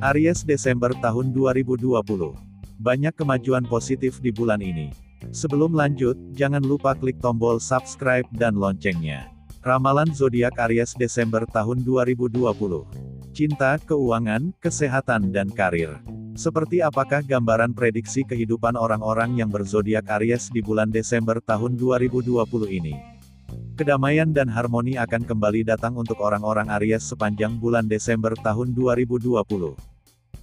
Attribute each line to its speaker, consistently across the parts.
Speaker 1: Aries Desember tahun 2020. Banyak kemajuan positif di bulan ini. Sebelum lanjut, jangan lupa klik tombol subscribe dan loncengnya. Ramalan zodiak Aries Desember tahun 2020. Cinta, keuangan, kesehatan dan karir. Seperti apakah gambaran prediksi kehidupan orang-orang yang berzodiak Aries di bulan Desember tahun 2020 ini? Kedamaian dan harmoni akan kembali datang untuk orang-orang Aries sepanjang bulan Desember tahun 2020.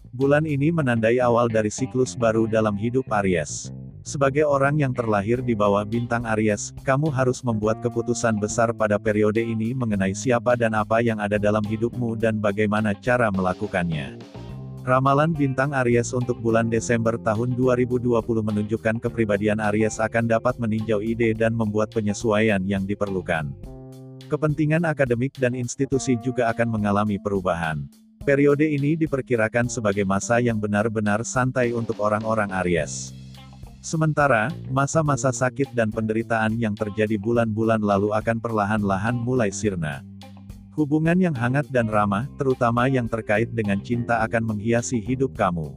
Speaker 1: Bulan ini menandai awal dari siklus baru dalam hidup Aries. Sebagai orang yang terlahir di bawah bintang Aries, kamu harus membuat keputusan besar pada periode ini mengenai siapa dan apa yang ada dalam hidupmu dan bagaimana cara melakukannya. Ramalan bintang Aries untuk bulan Desember tahun 2020 menunjukkan kepribadian Aries akan dapat meninjau ide dan membuat penyesuaian yang diperlukan. Kepentingan akademik dan institusi juga akan mengalami perubahan. Periode ini diperkirakan sebagai masa yang benar-benar santai untuk orang-orang Aries. Sementara, masa-masa sakit dan penderitaan yang terjadi bulan-bulan lalu akan perlahan-lahan mulai sirna. Hubungan yang hangat dan ramah, terutama yang terkait dengan cinta akan menghiasi hidup kamu.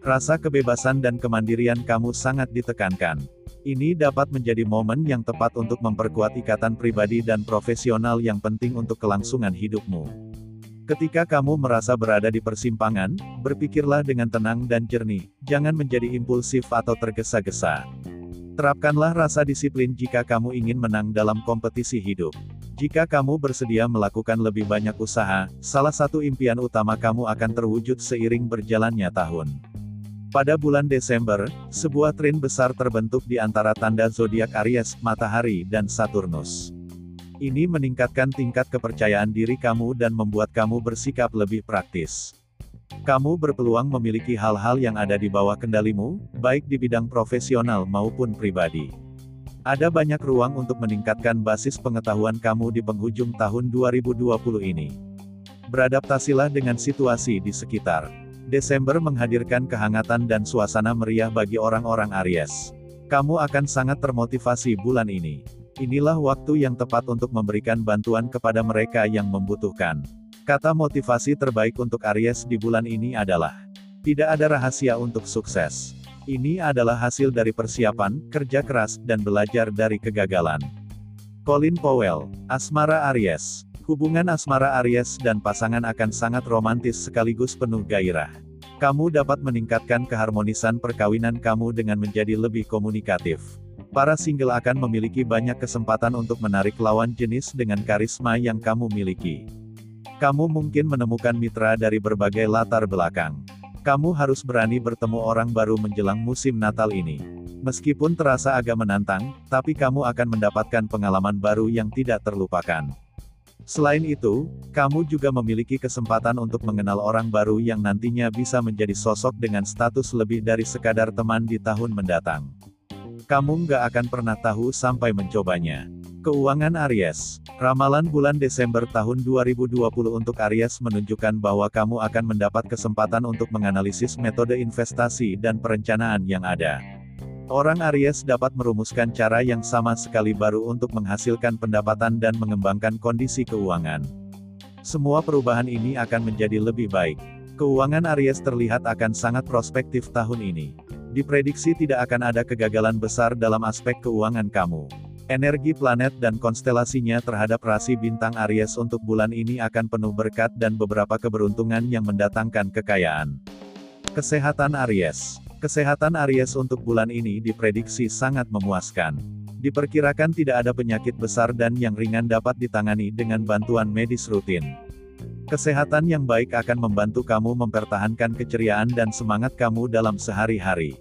Speaker 1: Rasa kebebasan dan kemandirian kamu sangat ditekankan. Ini dapat menjadi momen yang tepat untuk memperkuat ikatan pribadi dan profesional yang penting untuk kelangsungan hidupmu. Ketika kamu merasa berada di persimpangan, berpikirlah dengan tenang dan jernih, jangan menjadi impulsif atau tergesa-gesa. Terapkanlah rasa disiplin jika kamu ingin menang dalam kompetisi hidup. Jika kamu bersedia melakukan lebih banyak usaha, salah satu impian utama kamu akan terwujud seiring berjalannya tahun. Pada bulan Desember, sebuah tren besar terbentuk di antara tanda zodiak Aries, Matahari, dan Saturnus. Ini meningkatkan tingkat kepercayaan diri kamu dan membuat kamu bersikap lebih praktis. Kamu berpeluang memiliki hal-hal yang ada di bawah kendalimu, baik di bidang profesional maupun pribadi. Ada banyak ruang untuk meningkatkan basis pengetahuan kamu di penghujung tahun 2020 ini. Beradaptasilah dengan situasi di sekitar. Desember menghadirkan kehangatan dan suasana meriah bagi orang-orang Aries. Kamu akan sangat termotivasi bulan ini. Inilah waktu yang tepat untuk memberikan bantuan kepada mereka yang membutuhkan. Kata motivasi terbaik untuk Aries di bulan ini adalah, tidak ada rahasia untuk sukses. Ini adalah hasil dari persiapan, kerja keras, dan belajar dari kegagalan. Colin Powell, Asmara Aries. Hubungan asmara Aries dan pasangan akan sangat romantis sekaligus penuh gairah. Kamu dapat meningkatkan keharmonisan perkawinan kamu dengan menjadi lebih komunikatif. Para single akan memiliki banyak kesempatan untuk menarik lawan jenis dengan karisma yang kamu miliki. Kamu mungkin menemukan mitra dari berbagai latar belakang. Kamu harus berani bertemu orang baru menjelang musim Natal ini. Meskipun terasa agak menantang, tapi kamu akan mendapatkan pengalaman baru yang tidak terlupakan. Selain itu, kamu juga memiliki kesempatan untuk mengenal orang baru yang nantinya bisa menjadi sosok dengan status lebih dari sekadar teman di tahun mendatang. Kamu nggak akan pernah tahu sampai mencobanya. Keuangan Aries. Ramalan bulan Desember tahun 2020 untuk Aries menunjukkan bahwa kamu akan mendapat kesempatan untuk menganalisis metode investasi dan perencanaan yang ada. Orang Aries dapat merumuskan cara yang sama sekali baru untuk menghasilkan pendapatan dan mengembangkan kondisi keuangan. Semua perubahan ini akan menjadi lebih baik. Keuangan Aries terlihat akan sangat prospektif tahun ini. Diprediksi tidak akan ada kegagalan besar dalam aspek keuangan kamu. Energi planet dan konstelasinya terhadap rasi bintang Aries untuk bulan ini akan penuh berkat dan beberapa keberuntungan yang mendatangkan kekayaan. Kesehatan Aries Kesehatan Aries untuk bulan ini diprediksi sangat memuaskan. Diperkirakan tidak ada penyakit besar dan yang ringan dapat ditangani dengan bantuan medis rutin. Kesehatan yang baik akan membantu kamu mempertahankan keceriaan dan semangat kamu dalam sehari-hari.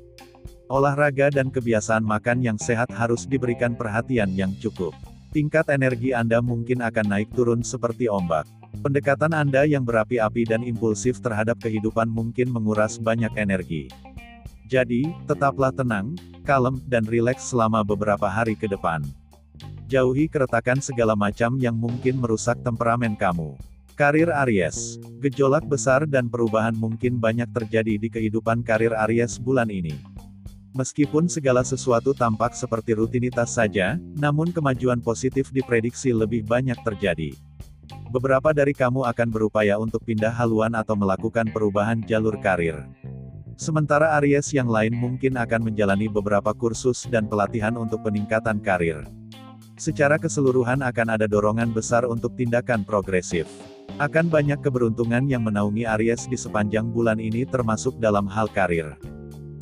Speaker 1: Olahraga dan kebiasaan makan yang sehat harus diberikan perhatian yang cukup. Tingkat energi Anda mungkin akan naik turun seperti ombak. Pendekatan Anda yang berapi-api dan impulsif terhadap kehidupan mungkin menguras banyak energi. Jadi, tetaplah tenang, kalem, dan rileks selama beberapa hari ke depan. Jauhi keretakan segala macam yang mungkin merusak temperamen kamu. Karir Aries. Gejolak besar dan perubahan mungkin banyak terjadi di kehidupan karir Aries bulan ini. Meskipun segala sesuatu tampak seperti rutinitas saja, namun kemajuan positif diprediksi lebih banyak terjadi. Beberapa dari kamu akan berupaya untuk pindah haluan atau melakukan perubahan jalur karir. Sementara Aries yang lain mungkin akan menjalani beberapa kursus dan pelatihan untuk peningkatan karir. Secara keseluruhan akan ada dorongan besar untuk tindakan progresif. Akan banyak keberuntungan yang menaungi Aries di sepanjang bulan ini termasuk dalam hal karir.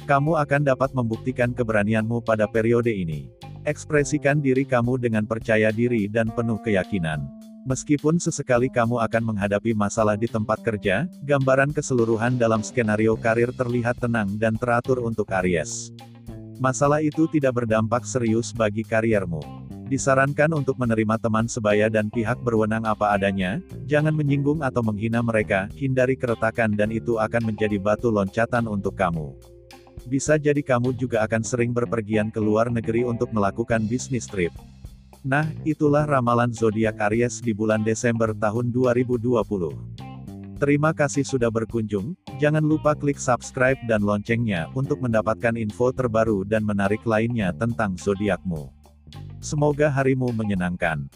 Speaker 1: Kamu akan dapat membuktikan keberanianmu pada periode ini. Ekspresikan diri kamu dengan percaya diri dan penuh keyakinan. Meskipun sesekali kamu akan menghadapi masalah di tempat kerja, gambaran keseluruhan dalam skenario karir terlihat tenang dan teratur untuk Aries. Masalah itu tidak berdampak serius bagi kariermu. Disarankan untuk menerima teman sebaya dan pihak berwenang apa adanya, jangan menyinggung atau menghina mereka, hindari keretakan dan itu akan menjadi batu loncatan untuk kamu. Bisa jadi kamu juga akan sering berpergian ke luar negeri untuk melakukan bisnis trip. Nah, itulah ramalan zodiak Aries di bulan Desember tahun 2020. Terima kasih sudah berkunjung, jangan lupa klik subscribe dan loncengnya untuk mendapatkan info terbaru dan menarik lainnya tentang zodiakmu. Semoga harimu menyenangkan.